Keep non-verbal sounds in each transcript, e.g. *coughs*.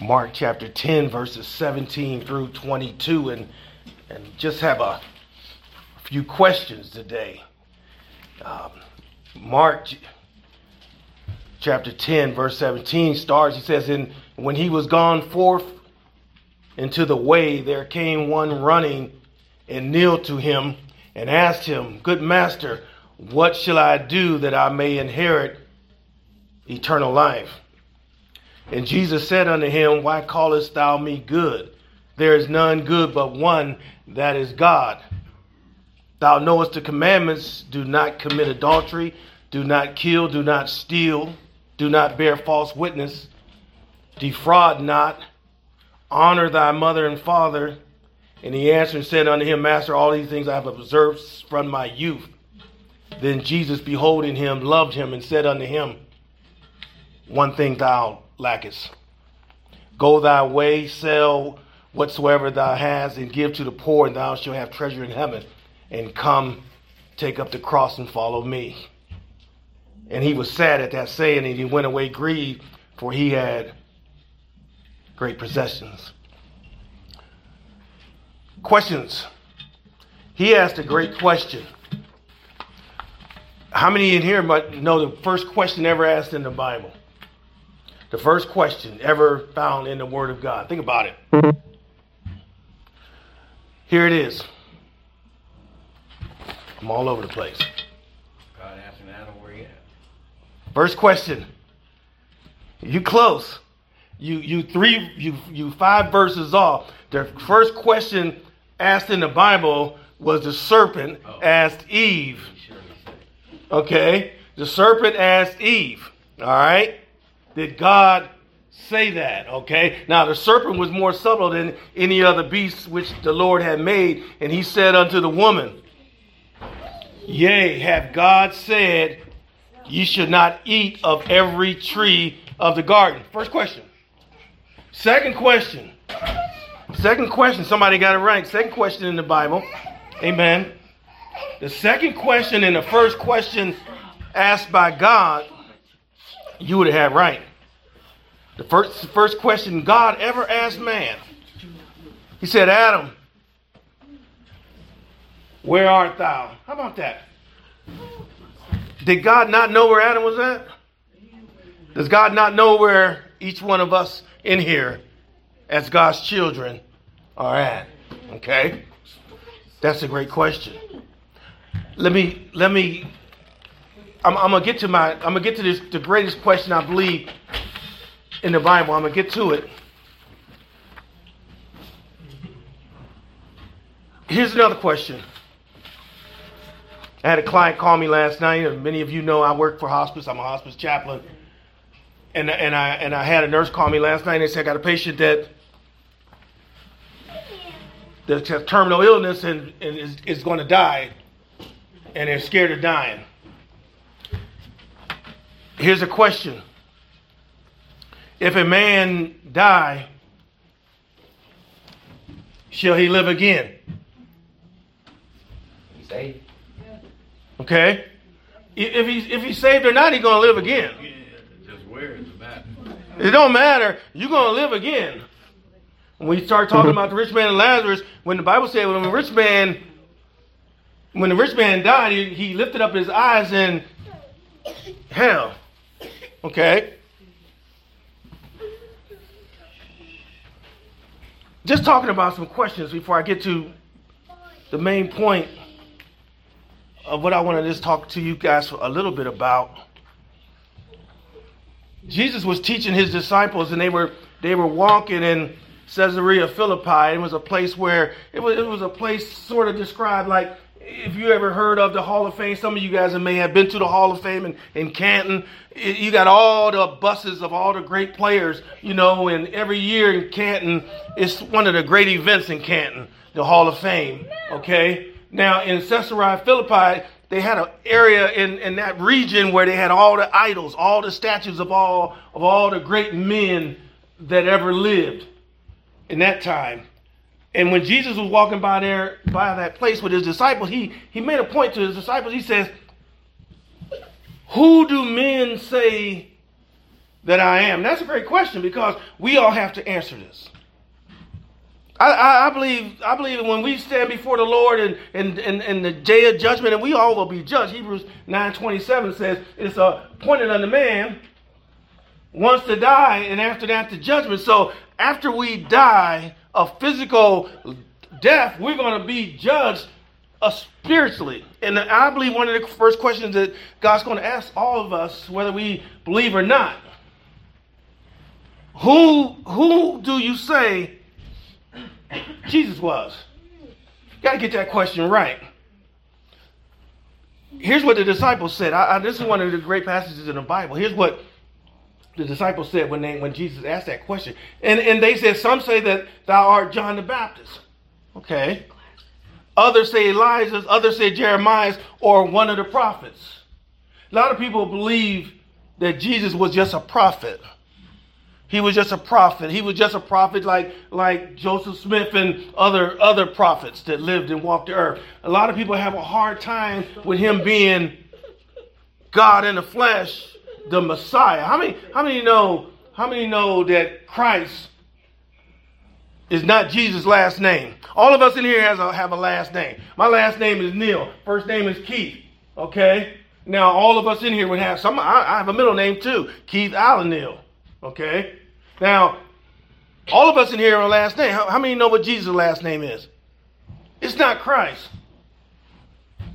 Mark chapter 10, verses 17 through 22, and, and just have a few questions today. Um, Mark chapter 10, verse 17 starts, he says, And when he was gone forth into the way, there came one running and kneeled to him and asked him, Good master, what shall I do that I may inherit eternal life? And Jesus said unto him, Why callest thou me good? There is none good but one, that is God. Thou knowest the commandments do not commit adultery, do not kill, do not steal, do not bear false witness, defraud not, honor thy mother and father. And he answered and said unto him, Master, all these things I have observed from my youth. Then Jesus, beholding him, loved him and said unto him, One thing thou lackest. Go thy way, sell whatsoever thou hast, and give to the poor, and thou shalt have treasure in heaven. And come, take up the cross and follow me. And he was sad at that saying, and he went away grieved, for he had great possessions. Questions. He asked a great question. How many in here know the first question ever asked in the Bible? The first question ever found in the Word of God. Think about it. Mm-hmm. Here it is. I'm all over the place. God asking Adam where he at. First question. You close. You you three you you five verses off. The first question asked in the Bible was the serpent oh. asked Eve. Okay? The serpent asked Eve. All right? Did God say that? Okay? Now, the serpent was more subtle than any other beast which the Lord had made. And he said unto the woman, Yea, have God said, Ye should not eat of every tree of the garden? First question. Second question. Second question. Somebody got it right. Second question in the Bible. Amen. The second question and the first question asked by God you would have had right. The first, first question God ever asked man, He said, Adam, where art thou? How about that? Did God not know where Adam was at? Does God not know where each one of us in here, as God's children, are at? Okay? That's a great question. Let me let me I'm, I'm, gonna get to my I'm gonna get to this the greatest question I believe in the Bible. I'm gonna get to it. Here's another question. I had a client call me last night, and many of you know I work for hospice. I'm a hospice chaplain, and and I and I had a nurse call me last night and they said I got a patient that that has terminal illness and, and is, is going to die, and they're scared of dying. Here's a question If a man die, shall he live again? He's Saved. Okay. If he's if he's saved or not, he's gonna live again. Just where is it? It don't matter. You're gonna live again. When we start talking about the rich man and Lazarus, when the Bible said when the rich man when the rich man died, he, he lifted up his eyes and hell. Okay? Just talking about some questions before I get to the main point of what I want to just talk to you guys a little bit about. Jesus was teaching his disciples, and they were they were walking in Caesarea Philippi. It was a place where it was it was a place sort of described like if you ever heard of the Hall of Fame, some of you guys may have been to the Hall of Fame in, in Canton. You got all the buses of all the great players, you know, and every year in Canton, it's one of the great events in Canton, the Hall of Fame, okay? Now, in Caesarea Philippi, they had an area in, in that region where they had all the idols, all the statues of all, of all the great men that ever lived in that time. And when Jesus was walking by there, by that place with his disciples, he, he made a point to his disciples. He says, Who do men say that I am? That's a great question because we all have to answer this. I, I, I, believe I believe when we stand before the Lord and, and, and, the day of judgment, and we all will be judged. Hebrews 9.27 says it's appointed unto man once to die, and after that the judgment. So after we die a physical death, we're going to be judged uh, spiritually. And I believe one of the first questions that God's going to ask all of us, whether we believe or not, who who do you say Jesus was? Got to get that question right. Here's what the disciples said. I, I, this is one of the great passages in the Bible. Here's what the disciples said when they when Jesus asked that question. And and they said, Some say that thou art John the Baptist. Okay. Others say Elijah's, others say Jeremiah's, or one of the prophets. A lot of people believe that Jesus was just a prophet. He was just a prophet. He was just a prophet like, like Joseph Smith and other, other prophets that lived and walked the earth. A lot of people have a hard time with him being God in the flesh, the Messiah. How many, how many know, how many know that Christ is not Jesus' last name? All of us in here has a, have a last name. My last name is Neil. First name is Keith. Okay? Now, all of us in here would have some, I, I have a middle name too, Keith Allen Neil. Okay? Now, all of us in here are last name. How, how many know what Jesus' last name is? It's not Christ.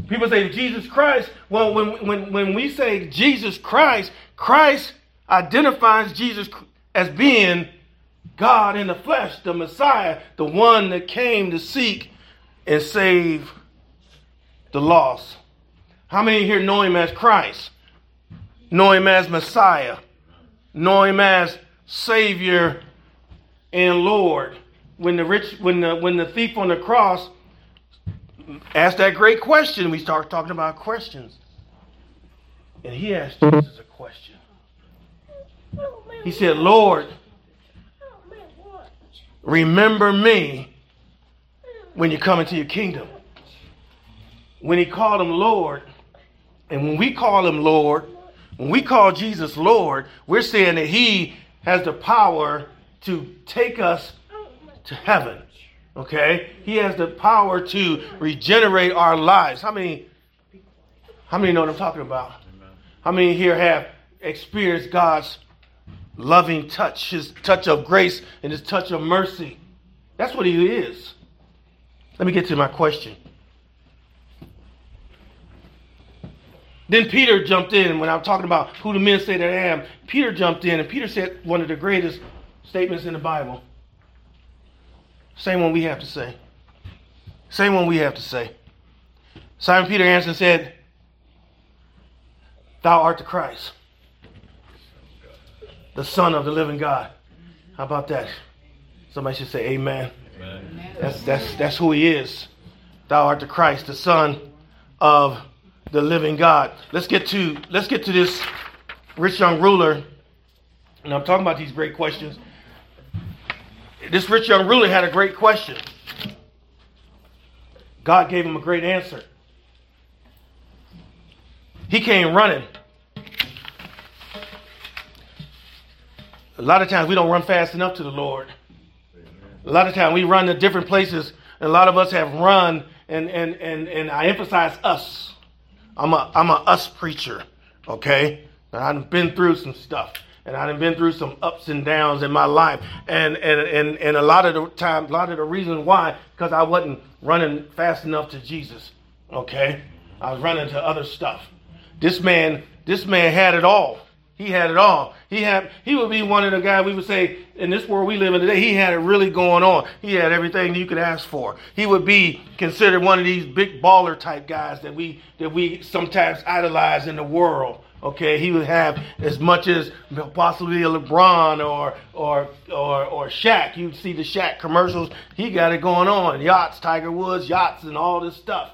People say Jesus Christ. Well, when, when, when we say Jesus Christ, Christ identifies Jesus as being God in the flesh, the Messiah, the one that came to seek and save the lost. How many here know him as Christ? Know him as Messiah? Know him as Savior and Lord. When the rich, when the when the thief on the cross asked that great question, we start talking about questions. And he asked Jesus a question. He said, Lord, remember me when you come into your kingdom. When he called him Lord, and when we call him Lord, when we call Jesus Lord, we're saying that he has the power to take us to heaven. Okay? He has the power to regenerate our lives. How many how many know what I'm talking about? How many here have experienced God's loving touch, his touch of grace and his touch of mercy? That's what he is. Let me get to my question. Then Peter jumped in when I'm talking about who the men say that I am. Peter jumped in and Peter said one of the greatest statements in the Bible. Same one we have to say. Same one we have to say. Simon Peter answered and said, Thou art the Christ, the Son of the living God. How about that? Somebody should say amen. amen. That's, that's, that's who he is. Thou art the Christ, the Son of the living God. Let's get to let's get to this rich young ruler. And I'm talking about these great questions. This rich young ruler had a great question. God gave him a great answer. He came running. A lot of times we don't run fast enough to the Lord. A lot of times we run to different places, and a lot of us have run, and, and, and, and I emphasize us. I'm a I'm a us preacher, okay? I've been through some stuff. And I've been through some ups and downs in my life. And and and, and a lot of the time, a lot of the reason why, because I wasn't running fast enough to Jesus. Okay? I was running to other stuff. This man, this man had it all. He had it all. He had he would be one of the guys we would say in this world we live in today, he had it really going on. He had everything you could ask for. He would be considered one of these big baller type guys that we that we sometimes idolize in the world. Okay, he would have as much as possibly a LeBron or or or or Shaq. You'd see the Shaq commercials. He got it going on. Yachts, Tiger Woods, yachts, and all this stuff.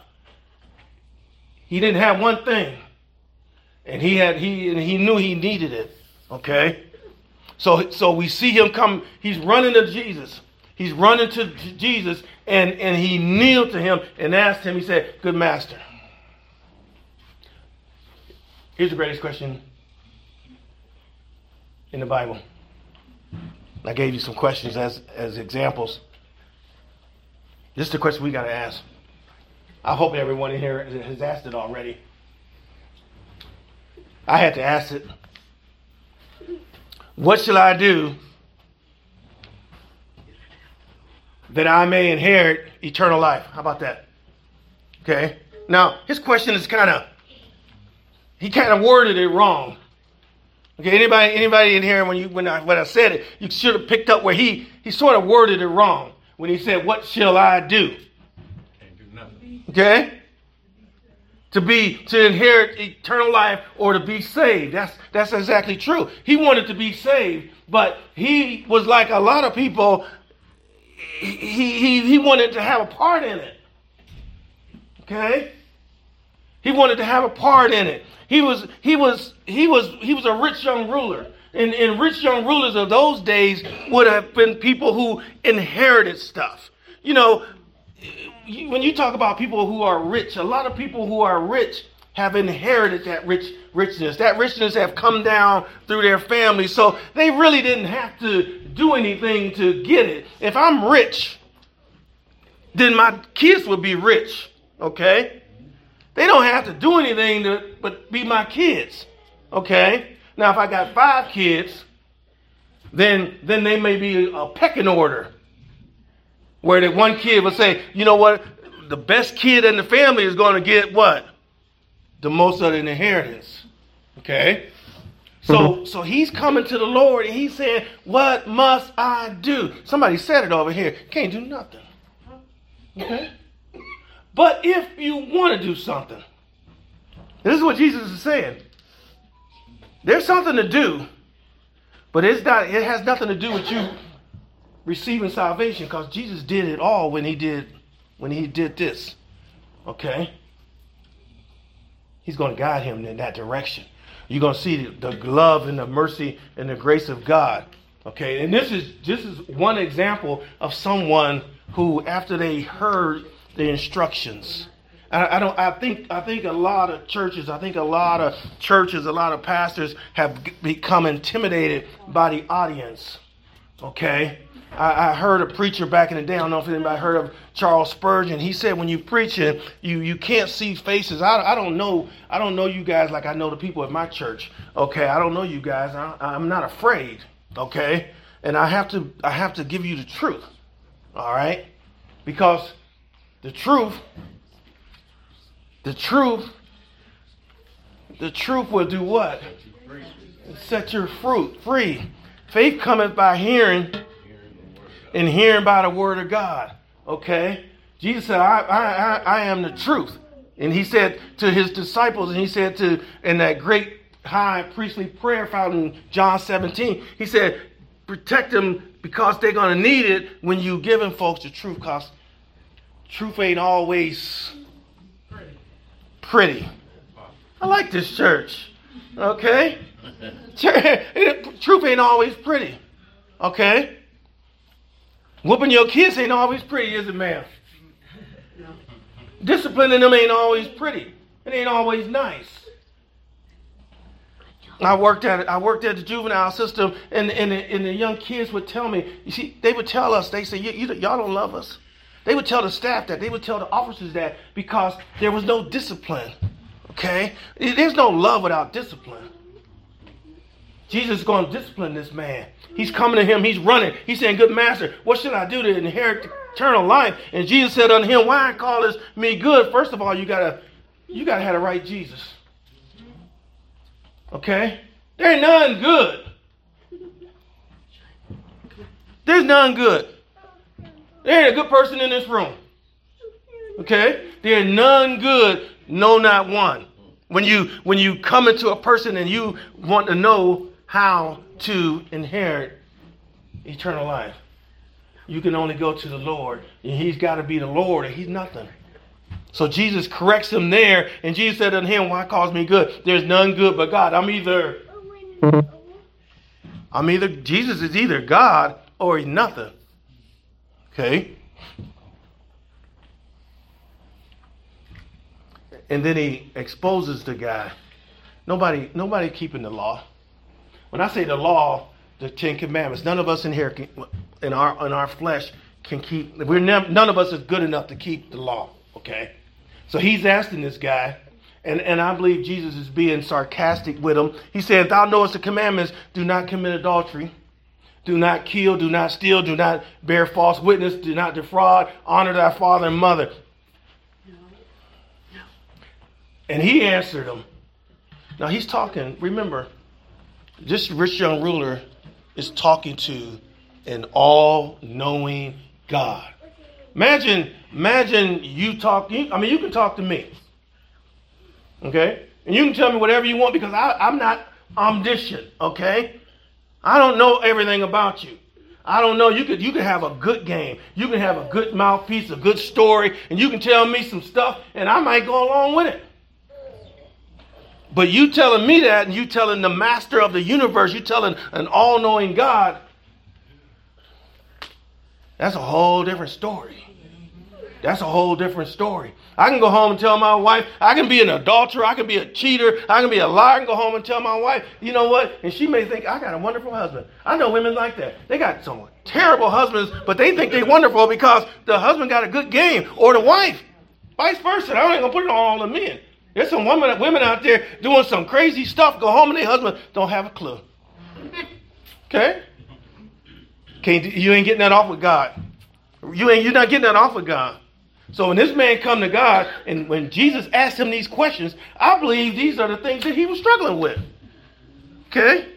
He didn't have one thing and he had he and he knew he needed it. Okay, so so we see him come. He's running to Jesus. He's running to Jesus, and and he kneeled to him and asked him. He said, "Good master." Here's the greatest question in the Bible? I gave you some questions as, as examples. This is the question we got to ask. I hope everyone in here has asked it already. I had to ask it. What shall I do that I may inherit eternal life? How about that? Okay. Now, his question is kind of, he kind of worded it wrong. Okay, anybody, anybody in here when you when I when I said it, you should have picked up where he he sort of worded it wrong when he said, "What shall I do?" Can't do nothing. Okay, to be to inherit eternal life or to be saved. That's that's exactly true. He wanted to be saved, but he was like a lot of people. He he he wanted to have a part in it. Okay, he wanted to have a part in it. He was he was he was he was a rich young ruler. And, and rich young rulers of those days would have been people who inherited stuff. You know, when you talk about people who are rich, a lot of people who are rich have inherited that rich richness. That richness have come down through their family. So they really didn't have to do anything to get it. If I'm rich, then my kids would be rich. Okay? They don't have to do anything to but be my kids. Okay? Now if I got five kids, then then they may be a pecking order. Where that one kid would say, you know what, the best kid in the family is going to get what? The most of the inheritance. Okay? So mm-hmm. so he's coming to the Lord and he's saying, What must I do? Somebody said it over here. Can't do nothing. Okay? But if you want to do something, this is what Jesus is saying. There's something to do, but it's not, it has nothing to do with you receiving salvation because Jesus did it all when he did when he did this. Okay? He's going to guide him in that direction. You're going to see the, the love and the mercy and the grace of God. Okay? And this is this is one example of someone who after they heard the instructions. I, I don't. I think. I think a lot of churches. I think a lot of churches. A lot of pastors have become intimidated by the audience. Okay. I, I heard a preacher back in the day. I don't know if anybody heard of Charles Spurgeon. He said, "When you preaching, you you can't see faces. I, I don't know. I don't know you guys like I know the people at my church. Okay. I don't know you guys. I, I'm not afraid. Okay. And I have to. I have to give you the truth. All right. Because the truth, the truth, the truth will do what? Set your fruit free. Faith cometh by hearing, and hearing by the word of God. Okay? Jesus said, I, I, I, am the truth. And he said to his disciples, and he said to in that great high priestly prayer found in John 17, he said, protect them because they're going to need it when you giving folks the truth. Because truth ain't always pretty. I like this church. Okay? *laughs* truth ain't always pretty. Okay? Whooping your kids ain't always pretty, is it, ma'am? Disciplining them ain't always pretty. It ain't always nice. I worked at I worked at the juvenile system, and and the, and the young kids would tell me. You see, they would tell us. They say, "Y'all don't love us." They would tell the staff that. They would tell the officers that because there was no discipline. Okay? There's no love without discipline. Jesus is going to discipline this man. He's coming to him. He's running. He's saying, Good master, what should I do to inherit eternal life? And Jesus said unto him, Why call callest me good? First of all, you gotta you gotta have the right Jesus. Okay? There ain't none good. There's none good. There ain't a good person in this room. Okay? There none good, no not one. When you when you come into a person and you want to know how to inherit eternal life, you can only go to the Lord. And he's got to be the Lord, and he's nothing. So Jesus corrects him there, and Jesus said unto him, Why calls me good? There's none good but God. I'm either mm-hmm. I'm either Jesus is either God or he's nothing. Okay? And then he exposes the guy. Nobody, nobody keeping the law. When I say the law, the Ten Commandments, none of us in here can, in our in our flesh can keep. We're none of us is good enough to keep the law. Okay, so he's asking this guy, and and I believe Jesus is being sarcastic with him. He said, "Thou knowest the commandments: Do not commit adultery." Do not kill, do not steal, do not bear false witness, do not defraud, honor thy father and mother. And he answered him. Now he's talking, remember, this rich young ruler is talking to an all knowing God. Imagine, imagine you talk, I mean, you can talk to me. Okay? And you can tell me whatever you want because I, I'm not omniscient, okay? I don't know everything about you. I don't know. You could you could have a good game. You can have a good mouthpiece, a good story, and you can tell me some stuff, and I might go along with it. But you telling me that, and you telling the master of the universe, you telling an all-knowing God, that's a whole different story. That's a whole different story. I can go home and tell my wife, I can be an adulterer, I can be a cheater, I can be a liar, and go home and tell my wife, you know what? And she may think, I got a wonderful husband. I know women like that. They got some terrible husbands, but they think they're wonderful because the husband got a good game, or the wife. Vice versa. I ain't gonna put it on all the men. There's some women, women out there doing some crazy stuff, go home and their husband don't have a clue. Okay? Can't, you ain't getting that off with God. You ain't you're not getting that off with God. So when this man come to God and when Jesus asked him these questions, I believe these are the things that he was struggling with. Okay?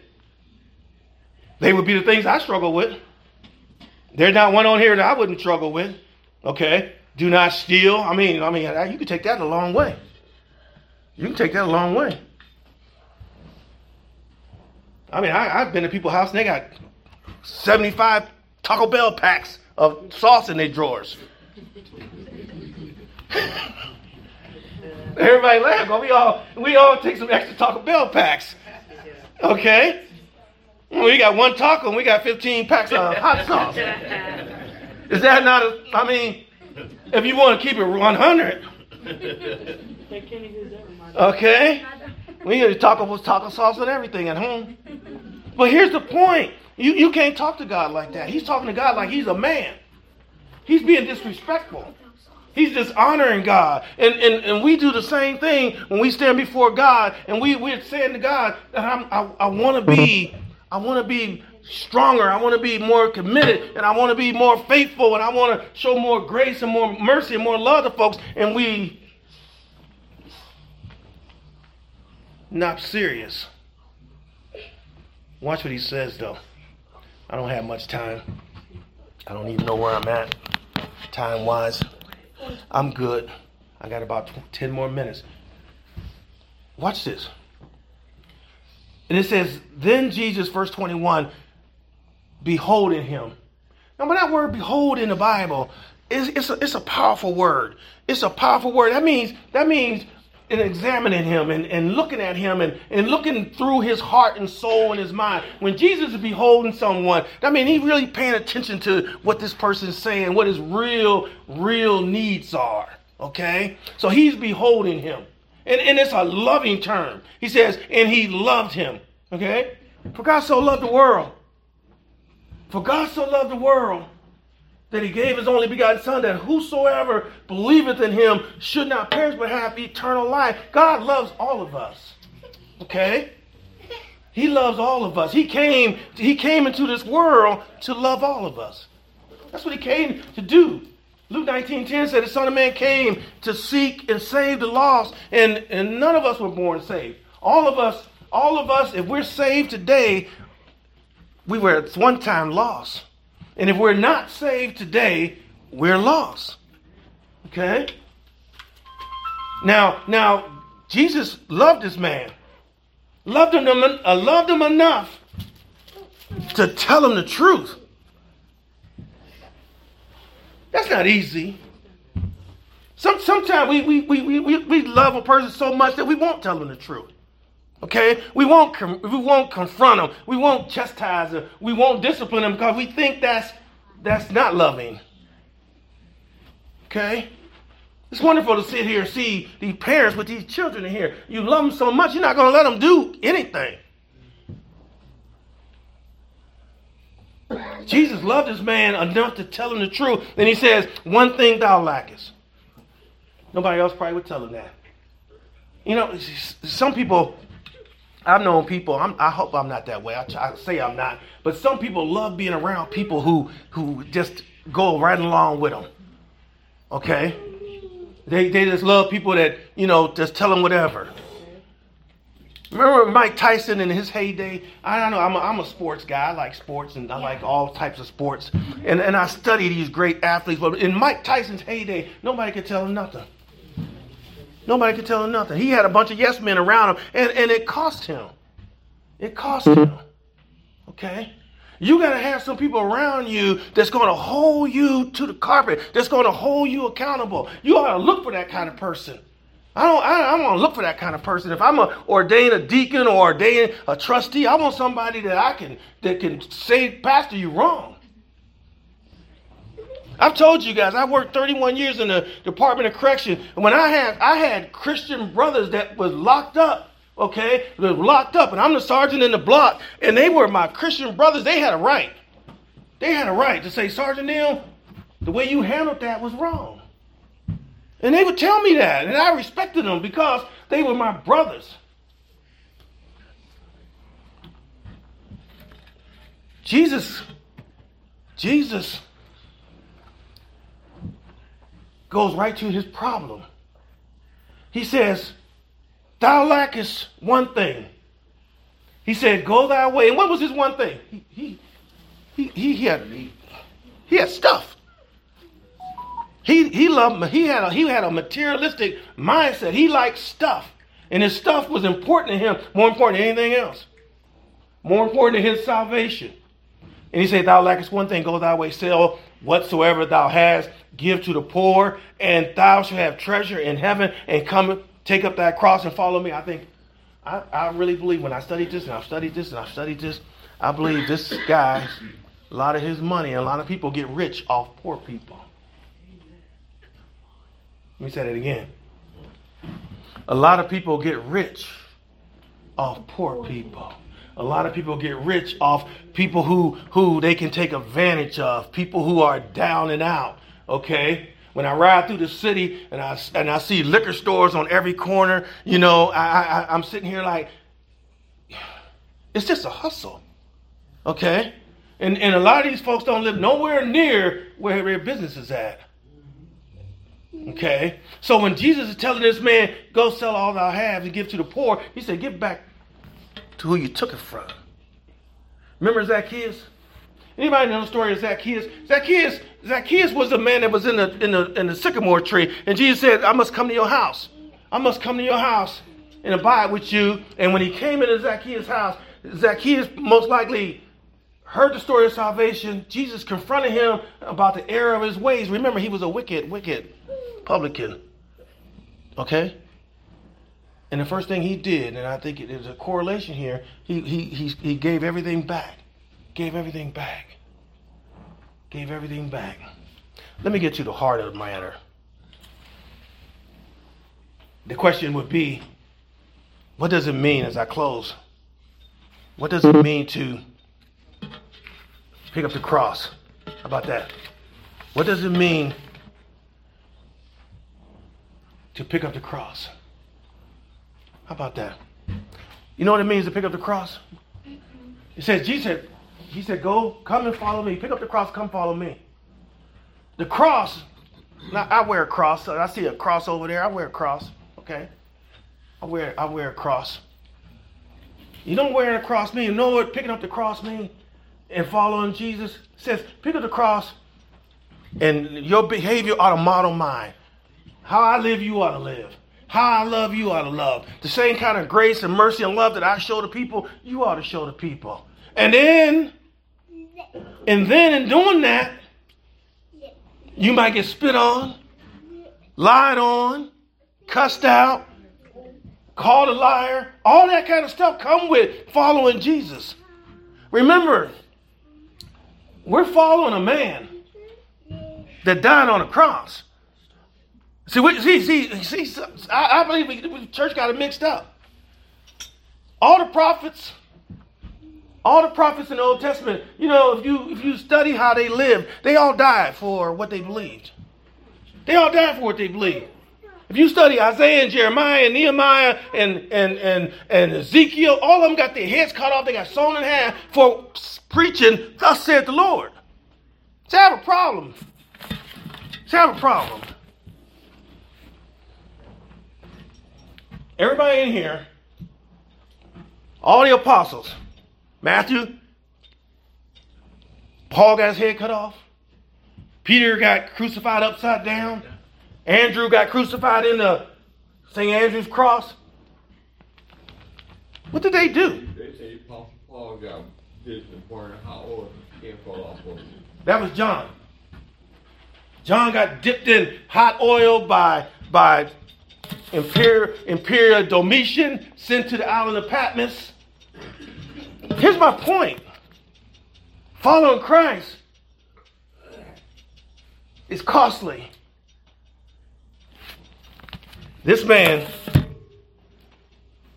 They would be the things I struggle with. There's not one on here that I wouldn't struggle with. Okay? Do not steal. I mean, I mean, you can take that a long way. You can take that a long way. I mean, I, have been to people's house and they got 75 Taco Bell packs of sauce in their drawers. Everybody laugh, but we all we all take some extra Taco Bell packs. Okay? We got one taco and we got 15 packs of hot sauce. Is that not a, I mean, if you want to keep it 100. Okay? We got taco, taco sauce and everything at home. But here's the point. You, you can't talk to God like that. He's talking to God like he's a man. He's being disrespectful. He's dishonoring God. And, and, and we do the same thing when we stand before God and we, we're saying to God that I'm, I, I want to be, I want to be stronger. I want to be more committed and I want to be more faithful and I want to show more grace and more mercy and more love to folks. And we not serious. Watch what he says though. I don't have much time. I don't even know where I'm at time wise. I'm good. I got about 10 more minutes. Watch this. And it says, Then Jesus, verse 21, beholding him. Now, when that word behold in the Bible, it's, it's, a, it's a powerful word. It's a powerful word. That means, that means and examining him and, and looking at him and, and looking through his heart and soul and his mind. When Jesus is beholding someone, I mean, he really paying attention to what this person's saying, what his real, real needs are. Okay? So he's beholding him. And, and it's a loving term. He says, and he loved him. Okay? For God so loved the world. For God so loved the world that he gave his only begotten Son, that whosoever believeth in him should not perish but have eternal life. God loves all of us. Okay? He loves all of us. He came, he came into this world to love all of us. That's what he came to do. Luke 19:10 said the Son of Man came to seek and save the lost, and, and none of us were born saved. All of us, all of us, if we're saved today, we were at one time lost. And if we're not saved today, we're lost. Okay? Now, now, Jesus loved this man. Loved him, uh, loved him enough to tell him the truth. That's not easy. Some, sometimes we, we, we, we, we love a person so much that we won't tell them the truth. Okay? We won't, we won't confront them. We won't chastise them. We won't discipline them because we think that's, that's not loving. Okay? It's wonderful to sit here and see these parents with these children in here. You love them so much, you're not going to let them do anything. Jesus loved this man enough to tell him the truth. And he says, One thing thou lackest. Nobody else probably would tell him that. You know, some people, I've known people, I'm, i hope I'm not that way. I, I say I'm not. But some people love being around people who, who just go right along with them. Okay? They, they just love people that, you know, just tell them whatever. Remember Mike Tyson in his heyday? I don't know. I'm a, I'm a sports guy. I like sports and I like all types of sports. And, and I study these great athletes. But in Mike Tyson's heyday, nobody could tell him nothing. Nobody could tell him nothing. He had a bunch of yes men around him, and, and it cost him. It cost mm-hmm. him. Okay? You got to have some people around you that's going to hold you to the carpet, that's going to hold you accountable. You ought to look for that kind of person. I don't. I, I want to look for that kind of person. If I'm a, ordain a deacon or ordain a trustee, I want somebody that I can that can say, Pastor, you wrong. I've told you guys, I worked 31 years in the Department of Correction, and when I had I had Christian brothers that was locked up, okay, was locked up, and I'm the sergeant in the block, and they were my Christian brothers. They had a right. They had a right to say, Sergeant Neal, the way you handled that was wrong. And they would tell me that. And I respected them because they were my brothers. Jesus, Jesus goes right to his problem. He says, Thou lackest one thing. He said, Go thy way. And what was his one thing? He, he, he, he, had, he, he had stuff. He he loved he had a, he had a materialistic mindset. He liked stuff, and his stuff was important to him, more important than anything else. More important than his salvation. And he said, "Thou lackest one thing: go thy way, sell whatsoever thou hast, give to the poor, and thou shalt have treasure in heaven. And come, take up thy cross and follow me." I think, I, I really believe when I studied this and I've studied this and I've studied this, I believe this guy, a lot of his money, and a lot of people get rich off poor people. Let me say that again. A lot of people get rich off poor people. A lot of people get rich off people who who they can take advantage of, people who are down and out. Okay? When I ride through the city and I and I see liquor stores on every corner, you know, I, I I'm sitting here like *sighs* it's just a hustle. Okay? And and a lot of these folks don't live nowhere near where their business is at. Okay? So when Jesus is telling this man, go sell all thou have and give to the poor, he said, get back to who you took it from. Remember Zacchaeus? Anybody know the story of Zacchaeus? Zacchaeus, Zacchaeus was the man that was in the in the in the sycamore tree, and Jesus said, I must come to your house. I must come to your house and abide with you. And when he came into Zacchaeus' house, Zacchaeus most likely heard the story of salvation. Jesus confronted him about the error of his ways. Remember, he was a wicked, wicked publican. Okay? And the first thing he did, and I think it is a correlation here, he, he, he, he gave everything back. Gave everything back. Gave everything back. Let me get to the heart of the matter. The question would be what does it mean as I close? What does it mean to pick up the cross? How about that? What does it mean to pick up the cross. How about that? You know what it means to pick up the cross? It says, Jesus said, He said, Go, come and follow me. Pick up the cross, come follow me. The cross, now I wear a cross. I see a cross over there. I wear a cross. Okay. I wear I wear a cross. You don't wear a cross mean. You know what picking up the cross mean? And following Jesus says, pick up the cross, and your behavior ought to model mine. How I live, you ought to live. How I love, you ought to love. The same kind of grace and mercy and love that I show to people, you ought to show to people. And then, and then in doing that, you might get spit on, lied on, cussed out, called a liar. All that kind of stuff come with following Jesus. Remember, we're following a man that died on a cross. See, we, see, see, see. I, I believe the church got it mixed up. All the prophets, All the prophets in the Old Testament, you know, if you if you study how they lived, they all died for what they believed. They all died for what they believed. If you study Isaiah and Jeremiah and Nehemiah and, and, and, and Ezekiel, all of them got their heads cut off. They got sewn in half for preaching, thus said the Lord. Have a problem. Have a problem. Everybody in here, all the apostles, Matthew, Paul got his head cut off. Peter got crucified upside down. Andrew got crucified in the St. Andrew's cross. What did they do? They say Paul got dipped in burning hot oil can't fall off. That was John. John got dipped in hot oil by, by Imperial Domitian, sent to the island of Patmos. Here's my point following Christ is costly. This man,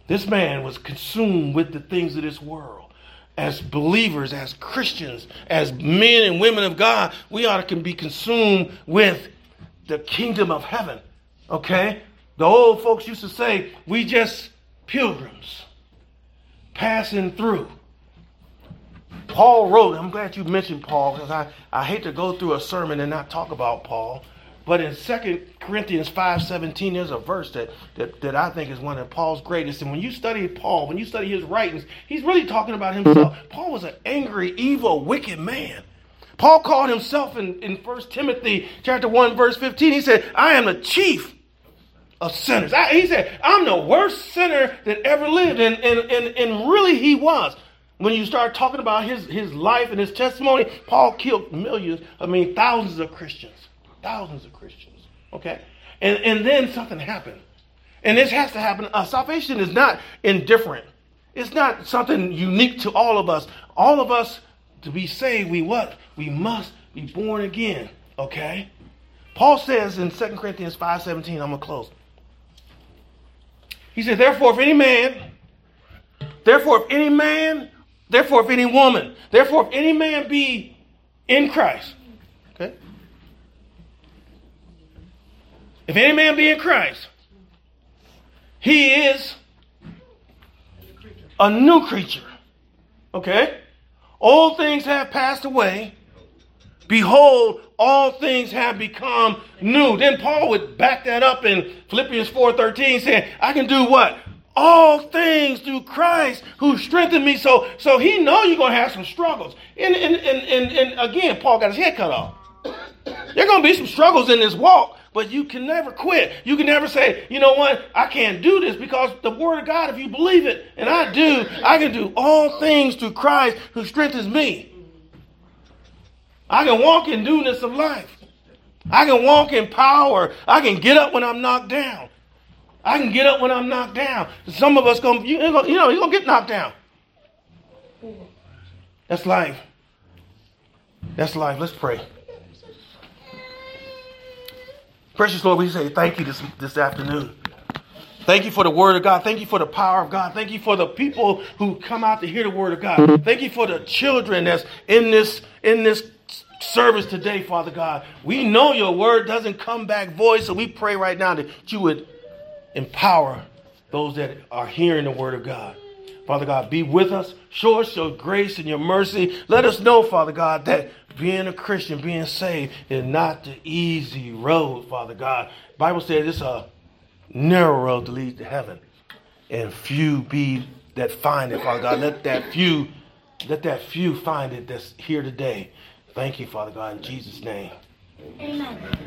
this man was consumed with the things of this world. As believers, as Christians, as men and women of God, we ought to be consumed with the kingdom of heaven. Okay? The old folks used to say, we just pilgrims passing through. Paul wrote, I'm glad you mentioned Paul because I, I hate to go through a sermon and not talk about Paul. But in 2 Corinthians 5.17, there's a verse that, that, that I think is one of Paul's greatest. And when you study Paul, when you study his writings, he's really talking about himself. Mm-hmm. Paul was an angry, evil, wicked man. Paul called himself in, in 1 Timothy chapter 1, verse 15, he said, I am the chief of sinners. I, he said, I'm the worst sinner that ever lived. And, and, and, and really he was. When you start talking about his, his life and his testimony, Paul killed millions, I mean thousands of Christians. Thousands of Christians. Okay? And, and then something happened. And this has to happen. Uh, salvation is not indifferent. It's not something unique to all of us. All of us, to be saved, we what? We must be born again. Okay? Paul says in 2 Corinthians 5.17, I'm going to close. He said, therefore, if any man, therefore, if any man, therefore, if any woman, therefore, if any man be in Christ, okay? If any man be in Christ, he is a new creature. Okay? All things have passed away. Behold, all things have become new. Then Paul would back that up in Philippians 4:13, saying, I can do what? All things through Christ who strengthened me. So, so he know you're gonna have some struggles. And, and, and, and, and again, Paul got his head cut off. *coughs* There gonna be some struggles in this walk. But you can never quit. You can never say, you know what, I can't do this because the Word of God, if you believe it, and I do, I can do all things through Christ who strengthens me. I can walk in newness of life. I can walk in power. I can get up when I'm knocked down. I can get up when I'm knocked down. Some of us going, you, you know, you're gonna get knocked down. That's life. That's life. Let's pray. Precious Lord, we say thank you this, this afternoon. Thank you for the word of God. Thank you for the power of God. Thank you for the people who come out to hear the word of God. Thank you for the children that's in this in this service today, Father God. We know your word doesn't come back void, so we pray right now that you would empower those that are hearing the word of God. Father God, be with us. Show us your grace and your mercy. Let us know, Father God, that being a Christian, being saved, is not the easy road, Father God. Bible says it's a narrow road to lead to heaven. And few be that find it, Father God. Let that few, let that few find it that's here today. Thank you, Father God, in Jesus' name. Amen.